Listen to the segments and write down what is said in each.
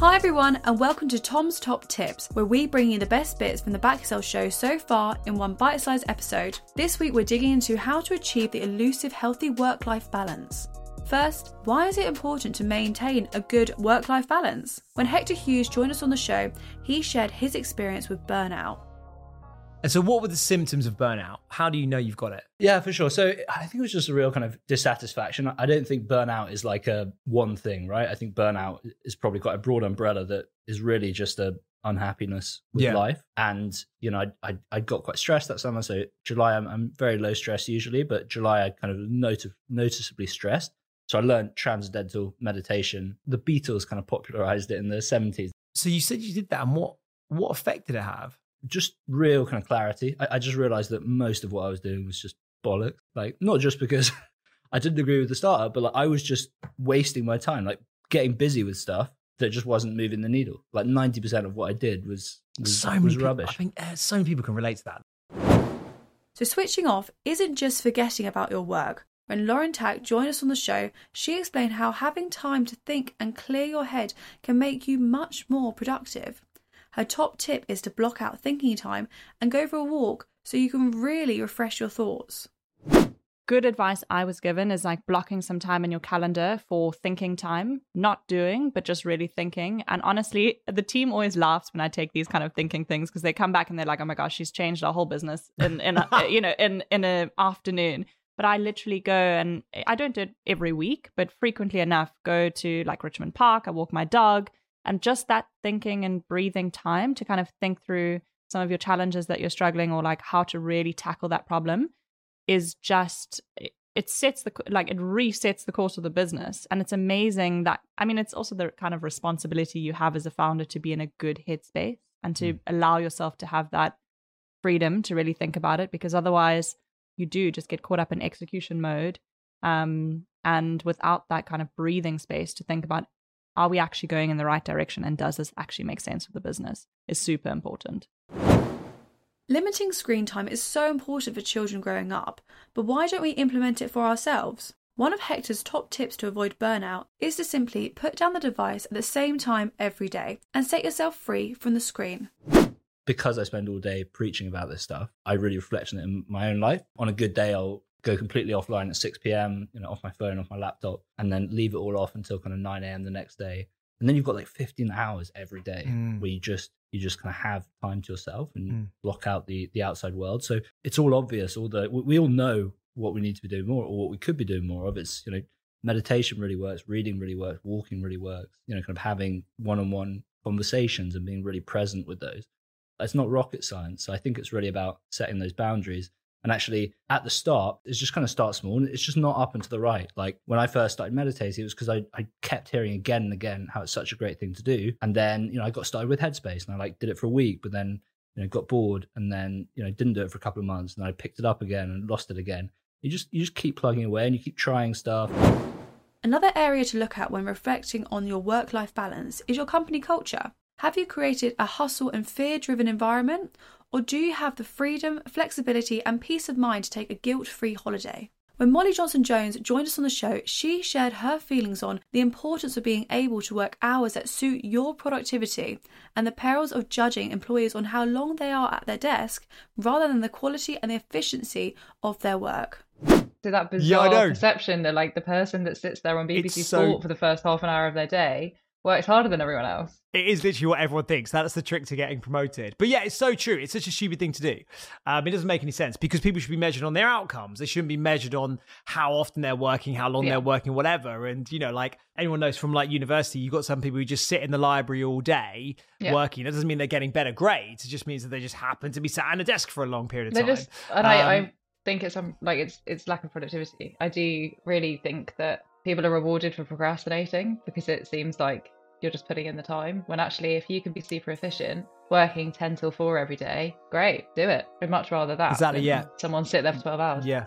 Hi everyone, and welcome to Tom's Top Tips, where we bring you the best bits from the Back show so far in one bite-sized episode. This week we're digging into how to achieve the elusive healthy work-life balance. First, why is it important to maintain a good work-life balance? When Hector Hughes joined us on the show, he shared his experience with burnout. And so, what were the symptoms of burnout? How do you know you've got it? Yeah, for sure. So I think it was just a real kind of dissatisfaction. I don't think burnout is like a one thing, right? I think burnout is probably quite a broad umbrella that is really just a unhappiness with Yeah. life. And you know, I, I I got quite stressed that summer. So July, I'm, I'm very low stress usually, but July I kind of noti- noticeably stressed. So I learned transcendental meditation. The Beatles kind of popularized it in the 70s. So, you said you did that, and what what effect did it have? Just real kind of clarity. I, I just realized that most of what I was doing was just bollocks. Like, not just because I didn't agree with the startup, but like I was just wasting my time, like getting busy with stuff that just wasn't moving the needle. Like 90% of what I did was, was, so many was people, rubbish. I think uh, so many people can relate to that. So, switching off isn't just forgetting about your work. When Lauren Tack joined us on the show, she explained how having time to think and clear your head can make you much more productive. Her top tip is to block out thinking time and go for a walk so you can really refresh your thoughts. good advice I was given is like blocking some time in your calendar for thinking time, not doing, but just really thinking. And honestly, the team always laughs when I take these kind of thinking things because they come back and they're like, "Oh my gosh, she's changed our whole business in in a, you know in in an afternoon." But I literally go and I don't do it every week, but frequently enough, go to like Richmond Park. I walk my dog, and just that thinking and breathing time to kind of think through some of your challenges that you're struggling or like how to really tackle that problem is just it- sets the like it resets the course of the business. And it's amazing that i mean it's also the kind of responsibility you have as a founder to be in a good headspace and to allow yourself to have that freedom to really think about it because otherwise you do just get caught up in execution mode um and without that kind of breathing space to think about are we actually going in the right direction and does this actually make sense for the business is super important Limiting screen time is so important for children growing up, but why don't we implement it for ourselves? One of Hector's top tips to avoid burnout is to simply put down the device at the same time every day and set yourself free from the screen. because I spend all day preaching about this stuff, I really reflect on it in my own life. On a good day, I'll go completely offline at 6 p.m., you know, off my phone, off my laptop, and then leave it all off until kind of 9 a.m. the next day. And then you've got like 15 hours every day Mm. where you just you just kind of have time to yourself and Mm. block out the the outside world. So it's all obvious. All the we, we all know what we need to be doing more or what we could be doing more of. It's you know meditation really works, reading really works, walking really works. You know, kind of having one-on-one conversations and being really present with those it's not rocket science. So I think it's really about setting those boundaries. And actually, at the start, it's just kind of start small. And it's just not up and to the right. Like when I first started meditating, it was because I, I kept hearing again and again how it's such a great thing to do. And then, you know, I got started with Headspace and I like did it for a week, but then, you know, got bored and then, you know, didn't do it for a couple of months. And I picked it up again and lost it again. You just you just keep plugging away and you keep trying stuff. Another area to look at when reflecting on your work life balance is your company culture. Have you created a hustle and fear driven environment? Or do you have the freedom, flexibility, and peace of mind to take a guilt free holiday? When Molly Johnson Jones joined us on the show, she shared her feelings on the importance of being able to work hours that suit your productivity and the perils of judging employees on how long they are at their desk rather than the quality and the efficiency of their work. So that bizarre know. perception that like the person that sits there on BBC It's so- Sport for the first half an hour of their day works harder than everyone else. It is literally what everyone thinks. That's the trick to getting promoted. But yeah, it's so true. It's such a stupid thing to do. Um, it doesn't make any sense because people should be measured on their outcomes. They shouldn't be measured on how often they're working, how long Yeah. they're working, whatever. And you know, like anyone knows from like university, you've got some people who just sit in the library all day Yeah. working. That doesn't mean they're getting better grades. It just means that they just happen to be sat at a desk for a long period of They time. just and I, Um, I think it's um, like it's it's lack of productivity. I do really think that people are rewarded for procrastinating because it seems like you're just putting in the time. When actually, if you can be super efficient, working ten till four every day, great, do it. I'd much rather that. Exactly, than yeah. Someone sit there for twelve hours. yeah.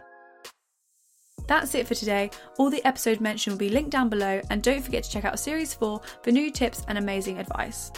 That's it for today. All the episode mentioned will be linked down below, and don't forget to check out Series 4 for new tips and amazing advice.